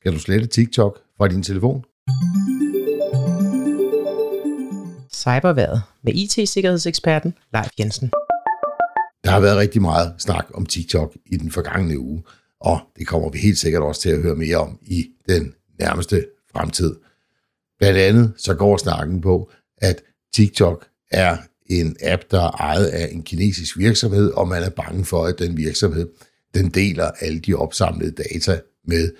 Skal du slette TikTok fra din telefon? Cyberværet med IT-sikkerhedseksperten Leif Jensen. Der har været rigtig meget snak om TikTok i den forgangne uge, og det kommer vi helt sikkert også til at høre mere om i den nærmeste fremtid. Blandt andet så går snakken på, at TikTok er en app, der er ejet af en kinesisk virksomhed, og man er bange for, at den virksomhed den deler alle de opsamlede data med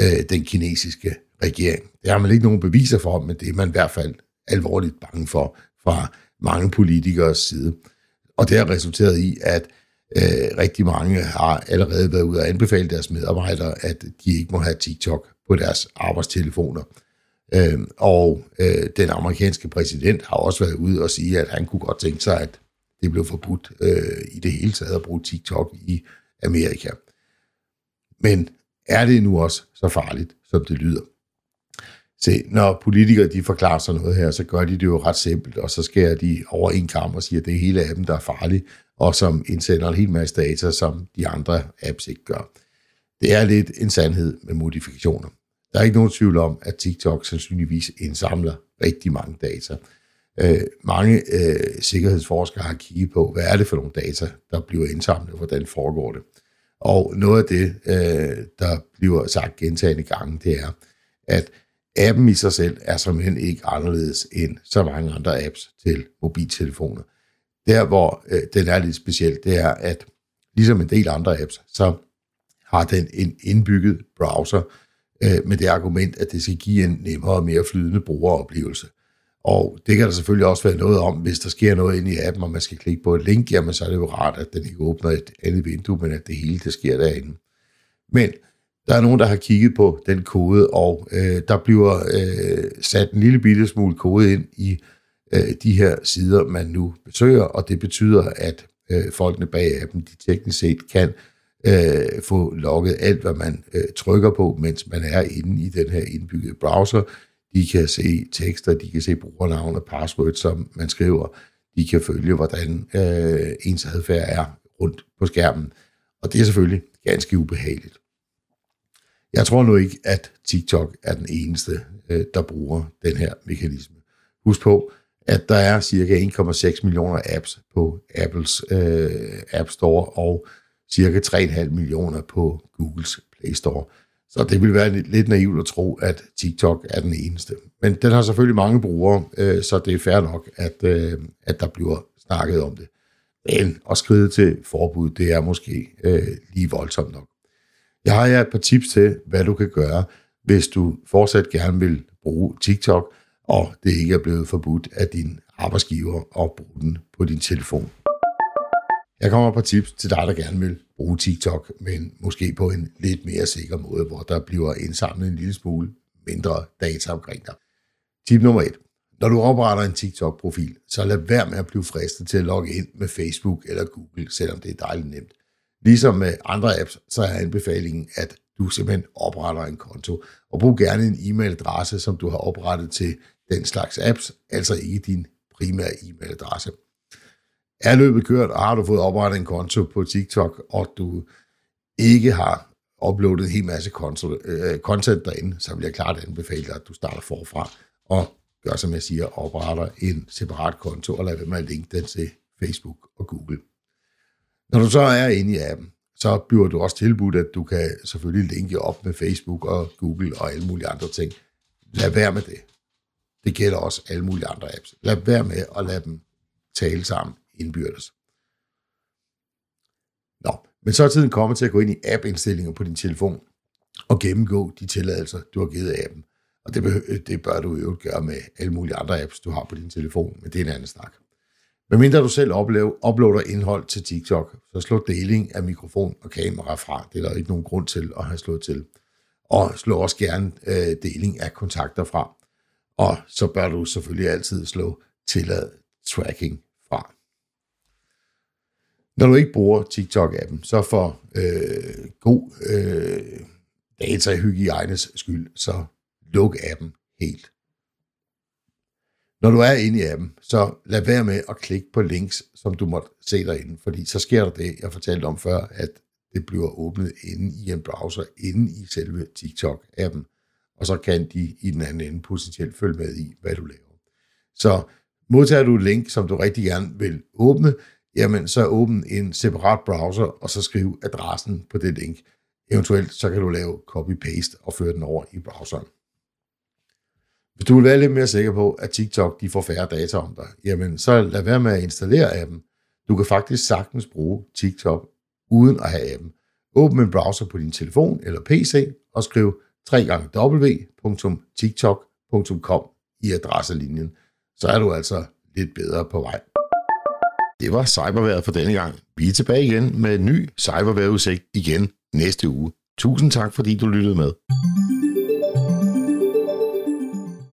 øh, den kinesiske regering. Det har man ikke nogen beviser for, men det er man i hvert fald alvorligt bange for fra mange politikers side. Og det har resulteret i, at øh, rigtig mange har allerede været ude og anbefale deres medarbejdere, at de ikke må have TikTok på deres arbejdstelefoner. Øh, og øh, den amerikanske præsident har også været ude og sige, at han kunne godt tænke sig, at det blev forbudt øh, i det hele taget at bruge TikTok i Amerika. Men er det nu også så farligt, som det lyder? Se, når politikere de forklarer sig noget her, så gør de det jo ret simpelt, og så skærer de over en kamp og siger, at det er hele appen, der er farlig, og som indsender en hel masse data, som de andre apps ikke gør. Det er lidt en sandhed med modifikationer. Der er ikke nogen tvivl om, at TikTok sandsynligvis indsamler rigtig mange data. Øh, mange øh, sikkerhedsforskere har kigget på, hvad er det for nogle data, der bliver indsamlet, og hvordan foregår det. Og noget af det, øh, der bliver sagt gentagende gange, det er, at appen i sig selv er simpelthen ikke anderledes end så mange andre apps til mobiltelefoner. Der, hvor øh, den er lidt speciel, det er, at ligesom en del andre apps, så har den en indbygget browser øh, med det argument, at det skal give en nemmere og mere flydende brugeroplevelse. Og det kan der selvfølgelig også være noget om, hvis der sker noget inde i appen, og man skal klikke på et link, jamen så er det jo rart, at den ikke åbner et andet vindue, men at det hele det sker derinde. Men der er nogen, der har kigget på den kode, og øh, der bliver øh, sat en lille bitte smule kode ind i øh, de her sider, man nu besøger, og det betyder, at øh, folkene bag appen, de teknisk set kan øh, få logget alt, hvad man øh, trykker på, mens man er inde i den her indbyggede browser. De kan se tekster, de kan se brugernavn og password, som man skriver. De kan følge, hvordan øh, ens adfærd er rundt på skærmen. Og det er selvfølgelig ganske ubehageligt. Jeg tror nu ikke, at TikTok er den eneste, øh, der bruger den her mekanisme. Husk på, at der er cirka 1,6 millioner apps på Apples øh, App Store og cirka 3,5 millioner på Googles Play Store. Så det vil være lidt naivt at tro, at TikTok er den eneste. Men den har selvfølgelig mange brugere, øh, så det er fair nok, at, øh, at der bliver snakket om det. Men at skride til forbud, det er måske øh, lige voldsomt nok. Jeg har et par tips til, hvad du kan gøre, hvis du fortsat gerne vil bruge TikTok, og det ikke er blevet forbudt af din arbejdsgiver at bruge den på din telefon. Jeg kommer på tips til dig, der gerne vil bruge TikTok, men måske på en lidt mere sikker måde, hvor der bliver indsamlet en lille smule mindre data omkring dig. Tip nummer et. Når du opretter en TikTok-profil, så lad være med at blive fristet til at logge ind med Facebook eller Google, selvom det er dejligt nemt. Ligesom med andre apps, så er anbefalingen, at du simpelthen opretter en konto. Og brug gerne en e-mailadresse, som du har oprettet til den slags apps, altså ikke din primære e-mailadresse. Er løbet kørt, og har du fået oprettet en konto på TikTok, og du ikke har uploadet en hel masse øh, content derinde, så vil jeg klart anbefale dig, at du starter forfra og gør, som jeg siger, opretter en separat konto, og lad være med at linke den til Facebook og Google. Når du så er inde i appen, så bliver du også tilbudt, at du kan selvfølgelig linke op med Facebook og Google og alle mulige andre ting. Lad være med det. Det gælder også alle mulige andre apps. Lad være med at lade dem tale sammen indbyrdes. Nå, men så er tiden kommet til at gå ind i app-indstillinger på din telefon og gennemgå de tilladelser, du har givet appen. Og det, det bør du jo gøre med alle mulige andre apps, du har på din telefon, men det er en anden snak. Men mindre du selv oplever, uploader indhold til TikTok, så slå deling af mikrofon og kamera fra. Det er der ikke nogen grund til at have slået til. Og slå også gerne øh, deling af kontakter fra. Og så bør du selvfølgelig altid slå tillad tracking. Når du ikke bruger TikTok-appen, så for øh, god øh, datahygiejnes skyld, så luk appen helt. Når du er inde i appen, så lad være med at klikke på links, som du måtte se derinde, fordi så sker der det, jeg fortalte om før, at det bliver åbnet inde i en browser, inde i selve TikTok-appen, og så kan de i den anden ende potentielt følge med i, hvad du laver. Så modtager du et link, som du rigtig gerne vil åbne, jamen så åbn en separat browser, og så skriv adressen på det link. Eventuelt så kan du lave copy-paste og føre den over i browseren. Hvis du vil være lidt mere sikker på, at TikTok de får færre data om dig, jamen så lad være med at installere appen. Du kan faktisk sagtens bruge TikTok uden at have appen. Åbn en browser på din telefon eller PC og skriv www.tiktok.com i adresselinjen. Så er du altså lidt bedre på vej. Det var cyberværet for denne gang. Vi er tilbage igen med en ny cyberværetudsigt igen næste uge. Tusind tak, fordi du lyttede med.